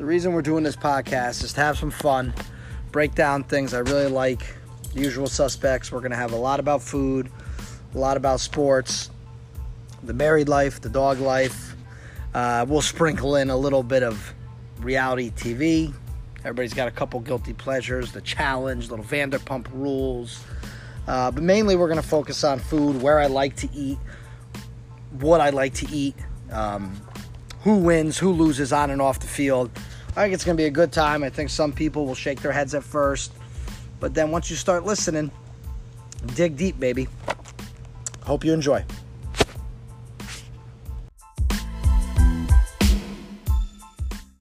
The reason we're doing this podcast is to have some fun, break down things I really like, the usual suspects. We're going to have a lot about food, a lot about sports, the married life, the dog life. Uh, we'll sprinkle in a little bit of reality TV. Everybody's got a couple guilty pleasures, the challenge, little Vanderpump rules. Uh, but mainly, we're going to focus on food, where I like to eat, what I like to eat, um, who wins, who loses on and off the field. I think it's going to be a good time. I think some people will shake their heads at first, but then once you start listening, dig deep, baby. Hope you enjoy.